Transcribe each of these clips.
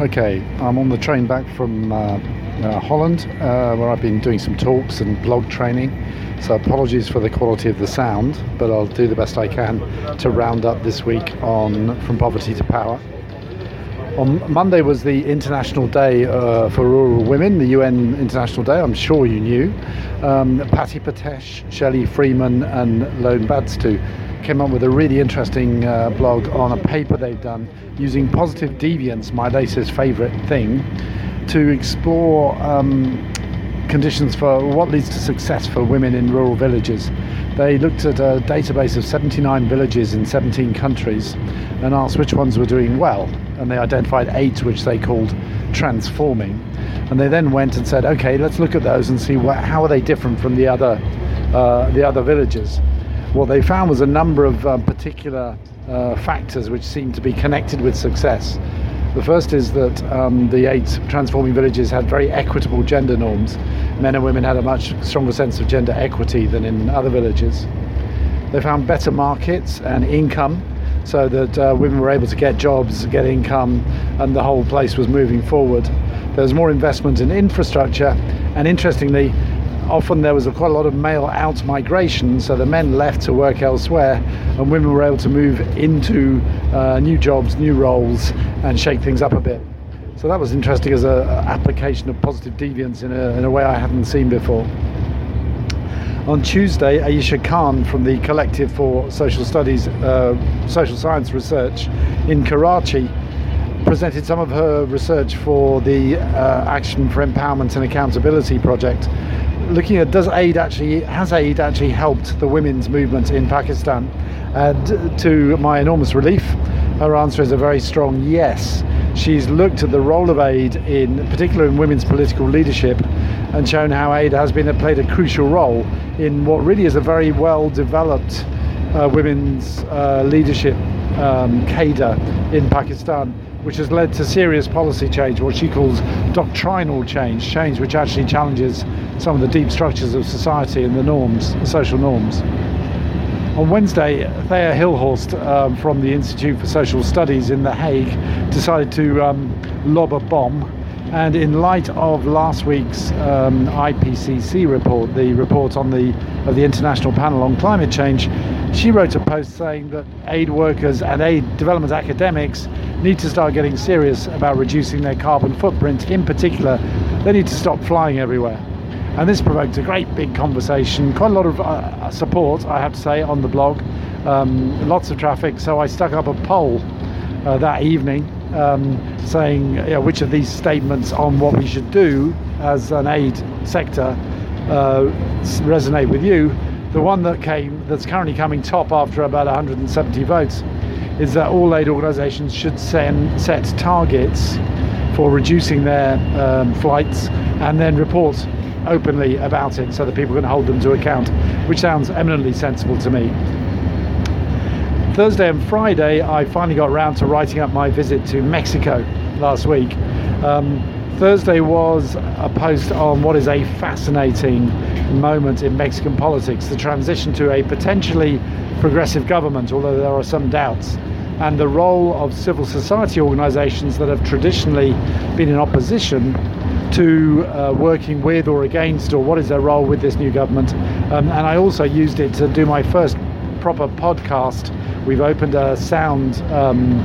Okay, I'm on the train back from uh, uh, Holland, uh, where I've been doing some talks and blog training. So apologies for the quality of the sound, but I'll do the best I can to round up this week on From Poverty to Power. On Monday was the International Day uh, for Rural Women, the UN International Day. I'm sure you knew. Um, Patti Petesch, Shelley Freeman, and Lone Badstue came up with a really interesting uh, blog on a paper they've done using positive deviance, my latest favourite thing, to explore um, conditions for what leads to success for women in rural villages. They looked at a database of 79 villages in 17 countries and asked which ones were doing well and they identified eight which they called transforming. And they then went and said, okay, let's look at those and see what, how are they different from the other, uh, the other villages. What they found was a number of um, particular uh, factors which seemed to be connected with success. The first is that um, the eight transforming villages had very equitable gender norms. Men and women had a much stronger sense of gender equity than in other villages. They found better markets and income so that uh, women were able to get jobs, get income, and the whole place was moving forward. There was more investment in infrastructure, and interestingly, often there was a, quite a lot of male out migration, so the men left to work elsewhere, and women were able to move into uh, new jobs, new roles, and shake things up a bit. So that was interesting as an application of positive deviance in a, in a way I hadn't seen before. On Tuesday, Ayesha Khan from the Collective for Social Studies, uh, Social Science Research in Karachi presented some of her research for the uh, Action for Empowerment and Accountability project, looking at does aid actually has aid actually helped the women's movement in Pakistan? And to my enormous relief, her answer is a very strong yes. She's looked at the role of aid in particular in women's political leadership and shown how aid has been played a crucial role in what really is a very well developed uh, women's uh, leadership um, cadre in Pakistan, which has led to serious policy change, what she calls doctrinal change, change which actually challenges some of the deep structures of society and the norms, the social norms. On Wednesday, Thea Hilhorst um, from the Institute for Social Studies in The Hague decided to um, lob a bomb and in light of last week's um, IPCC report, the report on the of the International Panel on Climate Change, she wrote a post saying that aid workers and aid development academics need to start getting serious about reducing their carbon footprint. In particular, they need to stop flying everywhere. And this provoked a great big conversation, quite a lot of uh, support, I have to say, on the blog, um, lots of traffic. So I stuck up a poll uh, that evening um, saying you know, which of these statements on what we should do as an aid sector uh, resonate with you. The one that came, that's currently coming top after about 170 votes, is that all aid organisations should send, set targets for reducing their um, flights and then report openly about it so that people can hold them to account, which sounds eminently sensible to me. Thursday and Friday, I finally got around to writing up my visit to Mexico last week. Um, Thursday was a post on what is a fascinating moment in Mexican politics the transition to a potentially progressive government, although there are some doubts, and the role of civil society organizations that have traditionally been in opposition to uh, working with or against, or what is their role with this new government. Um, and I also used it to do my first proper podcast We've opened a sound um,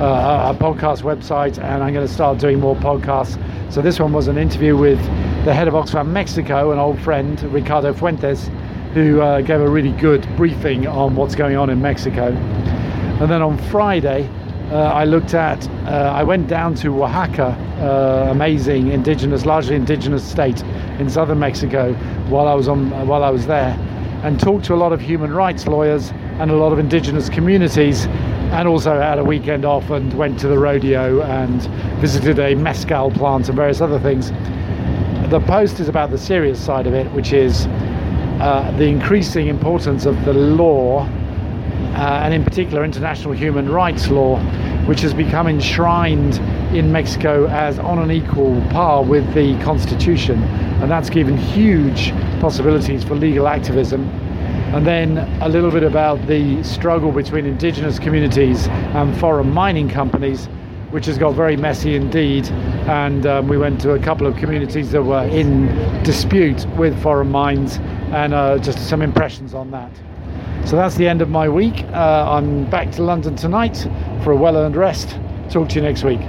uh, a podcast website, and I'm going to start doing more podcasts. So this one was an interview with the head of Oxfam Mexico, an old friend, Ricardo Fuentes, who uh, gave a really good briefing on what's going on in Mexico. And then on Friday, uh, I looked at, uh, I went down to Oaxaca, uh, amazing indigenous, largely indigenous state in southern Mexico, while I was on, while I was there, and talked to a lot of human rights lawyers and a lot of indigenous communities and also had a weekend off and went to the rodeo and visited a mescal plant and various other things. The post is about the serious side of it, which is uh, the increasing importance of the law, uh, and in particular international human rights law, which has become enshrined in Mexico as on an equal par with the Constitution. And that's given huge possibilities for legal activism and then a little bit about the struggle between indigenous communities and foreign mining companies, which has got very messy indeed. And um, we went to a couple of communities that were in dispute with foreign mines and uh, just some impressions on that. So that's the end of my week. Uh, I'm back to London tonight for a well earned rest. Talk to you next week.